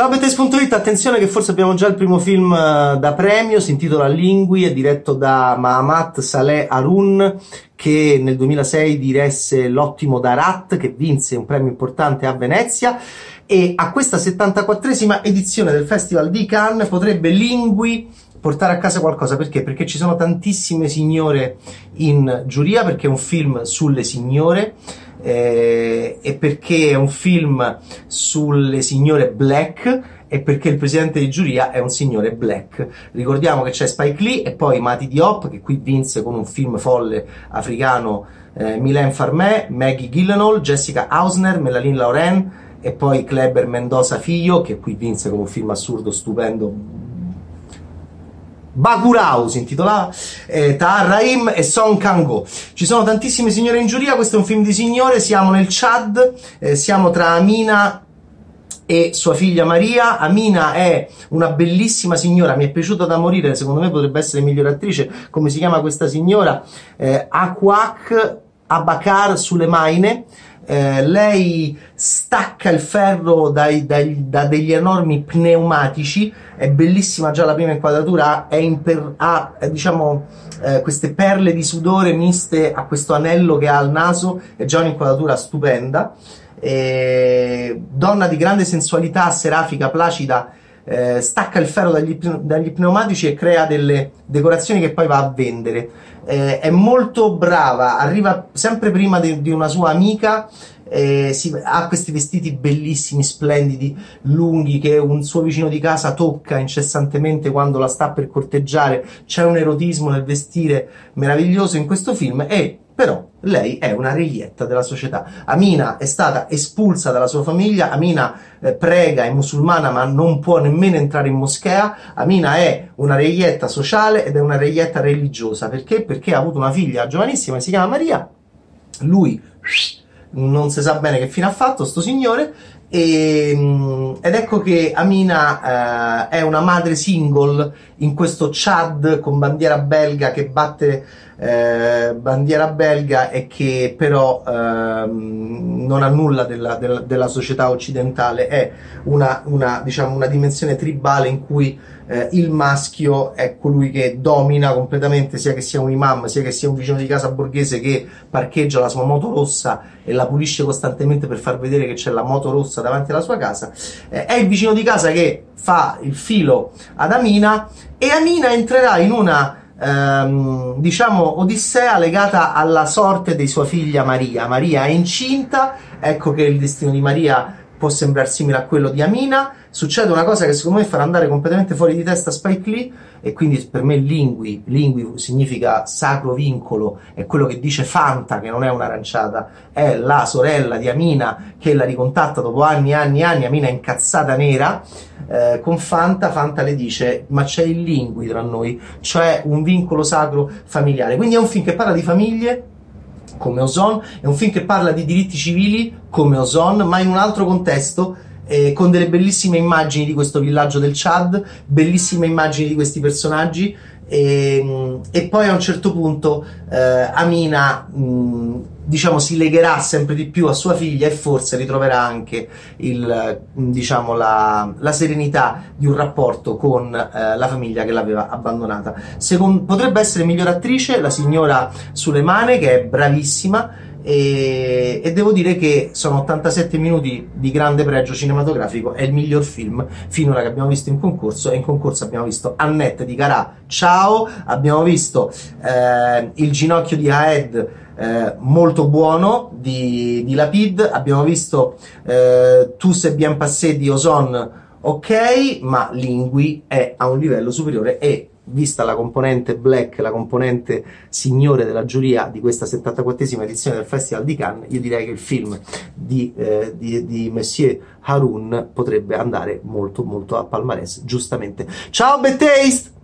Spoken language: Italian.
Ciao Bettes.it, attenzione che forse abbiamo già il primo film eh, da premio, si intitola Lingui, è diretto da Mahamat Saleh Harun che nel 2006 diresse L'ottimo Darat che vinse un premio importante a Venezia. E a questa 74esima edizione del Festival di Cannes potrebbe Lingui portare a casa qualcosa. Perché? Perché ci sono tantissime signore in giuria, perché è un film sulle signore eh, e perché è un film sulle signore black e perché il presidente di giuria è un signore black. Ricordiamo che c'è Spike Lee e poi Mati Diop che qui vinse con un film folle africano eh, Mylène Farmé, Maggie Gyllenhaal, Jessica Hausner, Melaline Lauren e poi Kleber Mendoza Figlio che qui vinse con un film assurdo, stupendo, Bakurao si intitolava eh, Tahar e Song Kang-go ci sono tantissime signore in giuria questo è un film di signore siamo nel Chad eh, siamo tra Amina e sua figlia Maria. Amina è una bellissima signora, mi è piaciuta da morire, secondo me potrebbe essere migliore attrice. Come si chiama questa signora? Eh, Akwak Abakar Sulemaine eh, lei stacca il ferro dai, dai, da degli enormi pneumatici, è bellissima già la prima inquadratura, imper- ha eh, diciamo eh, queste perle di sudore miste a questo anello che ha al naso, è già un'inquadratura stupenda. donna di grande sensualità, serafica, placida, eh, stacca il ferro dagli, dagli, pneumatici e crea delle decorazioni che poi va a vendere eh, è molto brava, arriva sempre prima di, di una sua amica eh, si, ha questi vestiti bellissimi, splendidi, lunghi che un suo vicino di casa tocca incessantemente quando la sta per corteggiare. C'è un erotismo nel vestire meraviglioso in questo film e però lei è una reietta della società. Amina è stata espulsa dalla sua famiglia, Amina eh, prega, è musulmana ma non può nemmeno entrare in moschea, Amina è una reietta sociale ed è una reietta religiosa. Perché? Perché ha avuto una figlia giovanissima si chiama Maria, lui non si sa bene che fine ha fatto sto signore e, mm, ed ecco che Amina eh, è una madre single in questo Chad con bandiera belga che batte eh, bandiera belga e che però ehm, non ha nulla della, della, della, società occidentale, è una, una, diciamo, una dimensione tribale in cui eh, il maschio è colui che domina completamente, sia che sia un imam, sia che sia un vicino di casa borghese che parcheggia la sua moto rossa e la pulisce costantemente per far vedere che c'è la moto rossa davanti alla sua casa, eh, è il vicino di casa che fa il filo ad Amina e Amina entrerà in una ehm, diciamo, odissea legata alla sorte di sua figlia Maria. Maria è incinta, ecco che il destino di Maria può sembrare simile a quello di Amina. Succede una cosa che secondo me farà andare completamente fuori di testa Spike Lee e quindi per me lingui, lingui significa sacro vincolo, è quello che dice Fanta, che non è un'aranciata, è la sorella di Amina che la ricontatta dopo anni e anni e anni, Amina è incazzata nera, eh, con Fanta, Fanta le dice ma c'è il lingui tra noi, cioè un vincolo sacro familiare. Quindi è un film che parla di famiglie, come Ozon, è un film che parla di diritti civili come Ozon, ma in un altro contesto eh, con delle bellissime immagini di questo villaggio del Chad, bellissime immagini di questi personaggi. E, ehm, e poi a un certo punto eh, Amina mh, diciamo si legherà sempre di più a sua figlia e forse ritroverà anche il, diciamo, la, la serenità di un rapporto con eh, la famiglia che l'aveva abbandonata. Secondo, potrebbe essere migliore attrice la signora Sulemane che è bravissima e, e, devo dire che sono 87 minuti di grande pregio cinematografico, è il miglior film finora che abbiamo visto in concorso e in concorso abbiamo visto Annette di Carà, ciao, abbiamo visto eh, Il ginocchio di Aed eh, molto buono di, di, Lapid, abbiamo visto eh, Tu sei bien passé di Ozon, ok, ma Lingui è a un livello superiore e vista la componente black, la componente signore della giuria di questa 74esima edizione del Festival di Cannes, io direi che il film di, eh, di, di Monsieur Harun potrebbe andare molto molto a palmarès, giustamente. Ciao Bad Taste!